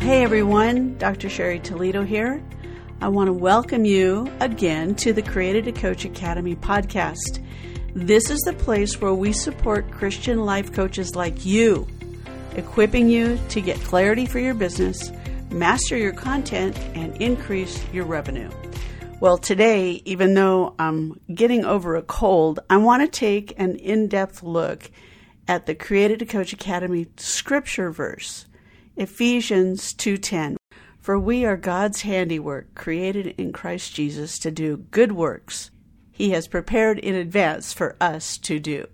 Well, hey everyone, Dr. Cheri Toledo here. I want to welcome you again to the Created to Coach Academy podcast. This is the place where we support Christian life coaches like you, equipping you to get clarity for your business, master your content, and increase your revenue. Well, today, even though I'm getting over a cold, I want to take an in depth look at the Created to Coach Academy scripture verse. Ephesians 2:10 For we are God's handiwork created in Christ Jesus to do good works he has prepared in advance for us to do.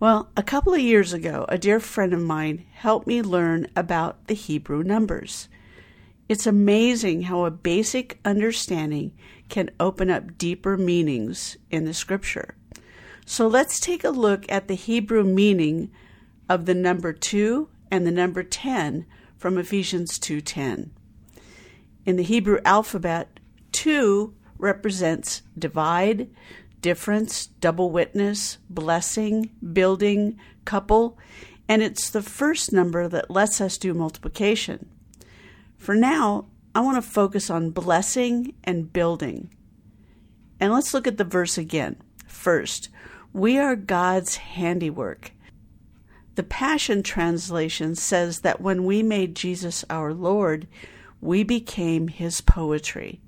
Well, a couple of years ago, a dear friend of mine helped me learn about the Hebrew numbers. It's amazing how a basic understanding can open up deeper meanings in the scripture. So let's take a look at the Hebrew meaning of the number 2 and the number 10 from Ephesians 2:10. In the Hebrew alphabet, 2 represents divide, difference, double witness, blessing, building, couple, and it's the first number that lets us do multiplication. For now, I want to focus on blessing and building. And let's look at the verse again. First, we are God's handiwork. The Passion Translation says that when we made Jesus our Lord, we became his poetry.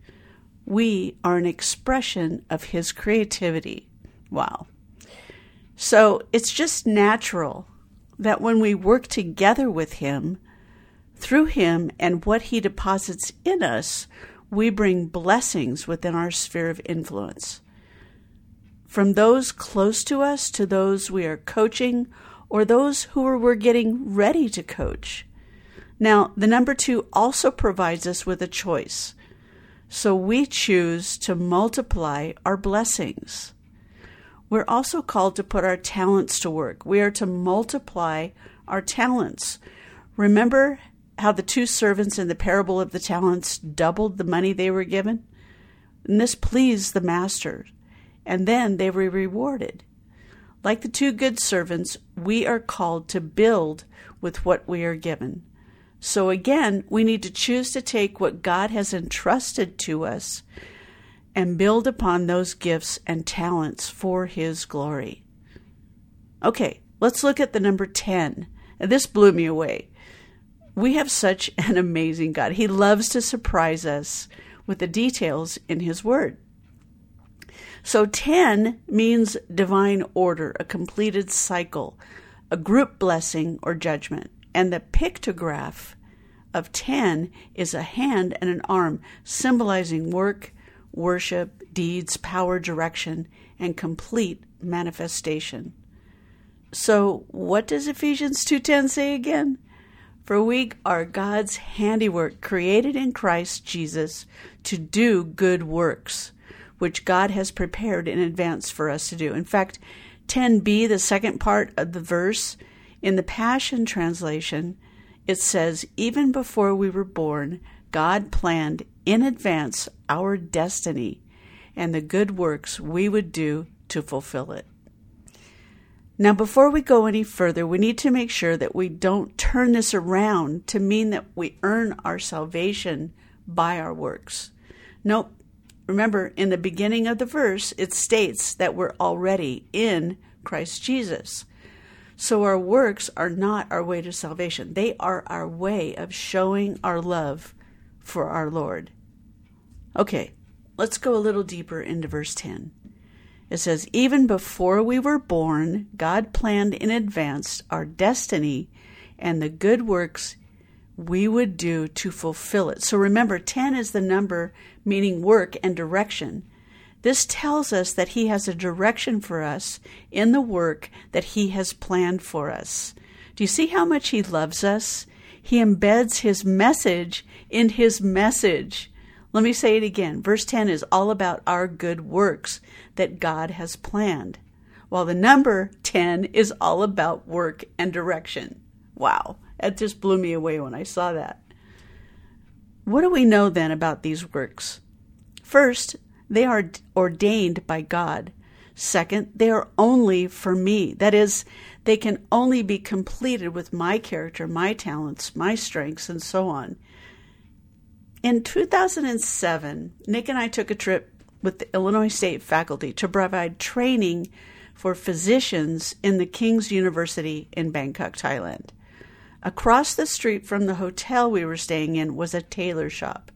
We are an expression of his creativity. Wow. So it's just natural that when we work together with him, through him and what he deposits in us, we bring blessings within our sphere of influence. From those close to us to those we are coaching or those who we're getting ready to coach. Now, the number two also provides us with a choice. So we choose to multiply our blessings. We're also called to put our talents to work. We are to multiply our talents. Remember how the two servants in the parable of the talents doubled the money they were given? And this pleased the master, and then they were rewarded. Like the two good servants, we are called to build with what we are given. So again, we need to choose to take what God has entrusted to us and build upon those gifts and talents for His glory. Okay, let's look at the number 10. This blew me away. We have such an amazing God. He loves to surprise us with the details in His Word. So 10 means divine order, a completed cycle, a group blessing or judgment. And the pictograph of 10 is a hand and an arm symbolizing work, worship, deeds, power, direction, and complete manifestation. So, what does Ephesians 2:10 say again? For we are God's handiwork created in Christ Jesus to do good works which God has prepared in advance for us to do. In fact, 10b, the second part of the verse, in the Passion Translation, it says, Even before we were born, God planned in advance our destiny and the good works we would do to fulfill it. Now, before we go any further, we need to make sure that we don't turn this around to mean that we earn our salvation by our works. Nope, Remember, in the beginning of the verse, it states that we're already in Christ Jesus. So our works are not our way to salvation, they are our way of showing our love for our Lord. Okay, let's go a little deeper into verse 10. It says, Even before we were born, God planned in advance our destiny and the good works we would do to fulfill it. So remember, 10 is the number meaning work and direction. This tells us that He has a direction for us in the work that He has planned for us. Do you see how much He loves us? He embeds His message in His message. Let me say it again. Verse 10 is all about our good works that God has planned, while the number 10 is all about work and direction. Wow. It just blew me away when I saw that. What do we know then about these works? First, they are ordained by God. Second, they are only for me. That is, they can only be completed with my character, my talents, my strengths, and so on. In 2007, Nick and I took a trip with the Illinois State faculty to provide training for physicians in the King's University in Bangkok, Thailand. Across the street from the hotel we were staying in was a tailor shop.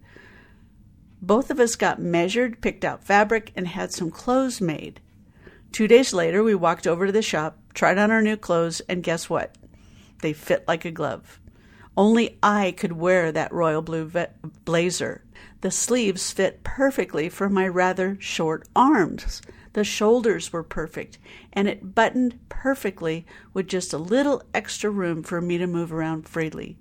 Both of us got measured, picked out fabric, and had some clothes made. Two days later, we walked over to the shop, tried on our new clothes, and guess what? They fit like a glove. Only I could wear that royal blue blazer. The sleeves fit perfectly for my rather short arms. The shoulders were perfect, and it buttoned perfectly with just a little extra room for me to move around freely.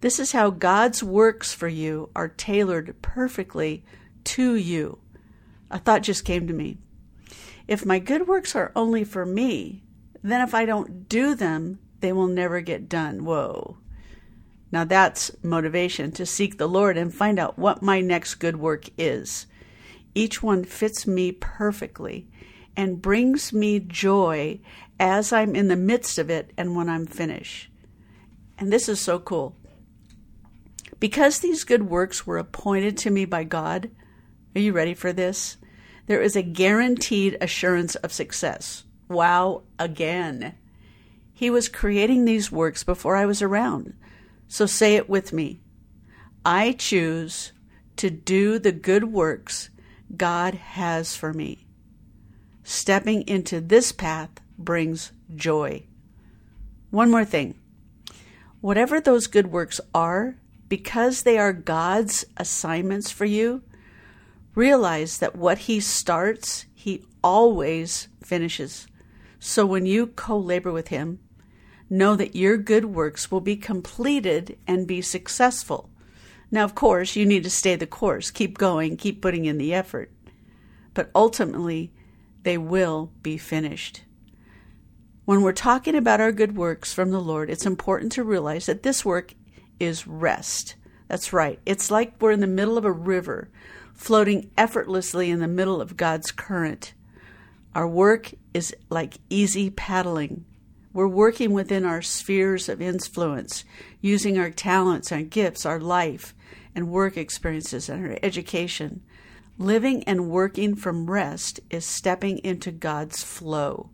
This is how God's works for you are tailored perfectly to you. A thought just came to me. If my good works are only for me, then if I don't do them, they will never get done. Whoa. Now that's motivation to seek the Lord and find out what my next good work is. Each one fits me perfectly and brings me joy as I'm in the midst of it and when I'm finished. And this is so cool. Because these good works were appointed to me by God, are you ready for this? There is a guaranteed assurance of success. Wow, again. He was creating these works before I was around. So say it with me. I choose to do the good works God has for me. Stepping into this path brings joy. One more thing. Whatever those good works are, because they are God's assignments for you, realize that what He starts, He always finishes. So when you co labor with Him, know that your good works will be completed and be successful. Now, of course, you need to stay the course, keep going, keep putting in the effort. But ultimately, they will be finished. When we're talking about our good works from the Lord, it's important to realize that this work is rest. That's right. It's like we're in the middle of a river, floating effortlessly in the middle of God's current. Our work is like easy paddling. We're working within our spheres of influence, using our talents, our gifts, our life and work experiences, and our education. Living and working from rest is stepping into God's flow.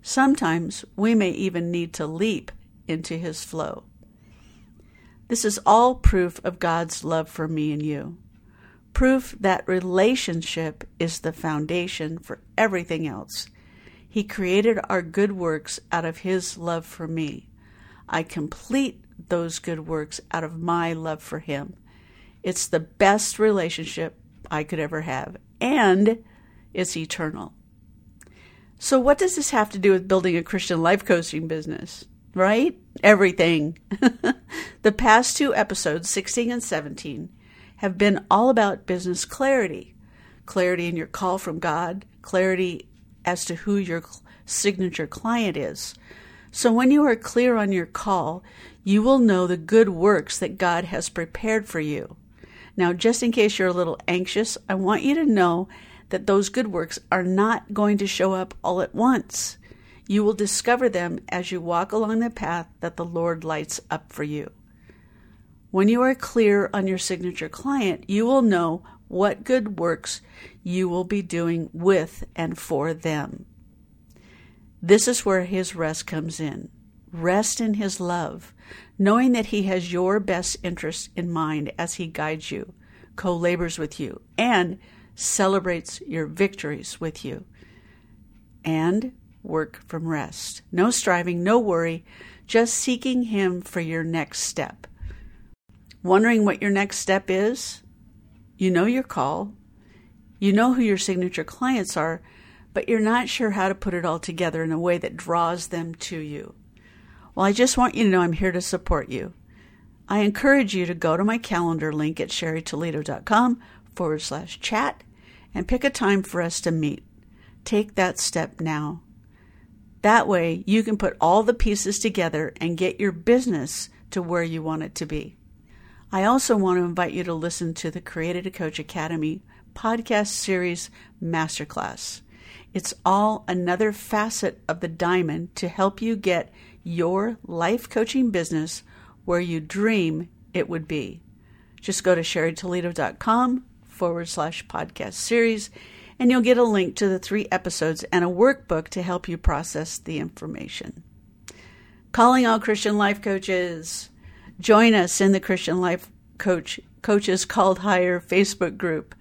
Sometimes we may even need to leap into His flow. This is all proof of God's love for me and you. Proof that relationship is the foundation for everything else. He created our good works out of His love for me. I complete those good works out of my love for Him. It's the best relationship I could ever have, and it's eternal. So, what does this have to do with building a Christian life coaching business? Right? Everything. the past two episodes, 16 and 17, have been all about business clarity clarity in your call from God, clarity as to who your signature client is. So when you are clear on your call, you will know the good works that God has prepared for you. Now, just in case you're a little anxious, I want you to know that those good works are not going to show up all at once. You will discover them as you walk along the path that the Lord lights up for you. When you are clear on your signature client, you will know what good works you will be doing with and for them. This is where His rest comes in. Rest in His love, knowing that He has your best interests in mind as He guides you, co labors with you, and celebrates your victories with you. And work from rest. No striving, no worry, just seeking Him for your next step. Wondering what your next step is? You know your call. You know who your signature clients are, but you're not sure how to put it all together in a way that draws them to you. Well, I just want you to know I'm here to support you. I encourage you to go to my calendar link at cheritoledo.com forward slash chat and pick a time for us to meet. Take that step now. That way, you can put all the pieces together and get your business to where you want it to be. I also want to invite you to listen to the Created to Coach Academy podcast series masterclass. It's all another facet of the diamond to help you get your life coaching business where you dream it would be. Just go to cheritoledo.com forward slash podcast series, and you'll get a link to the three episodes and a workbook to help you process the information. Calling all Christian life coaches. Join us in the Christian Life Coach Coaches Called Higher Facebook group.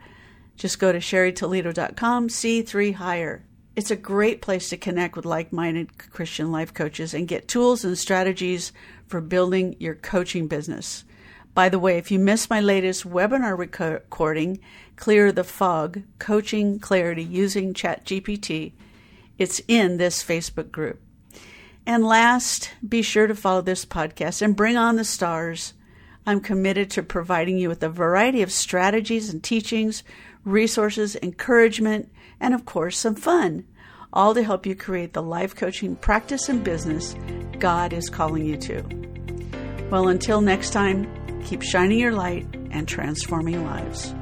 Just go to cheritoledo.com, C3 Higher. It's a great place to connect with like minded Christian life coaches and get tools and strategies for building your coaching business. By the way, if you missed my latest webinar recording, Clear the Fog Coaching Clarity Using ChatGPT, it's in this Facebook group. And last, be sure to follow this podcast and bring on the stars. I'm committed to providing you with a variety of strategies and teachings, resources, encouragement, and of course, some fun, all to help you create the life coaching practice and business God is calling you to. Well, until next time, keep shining your light and transforming lives.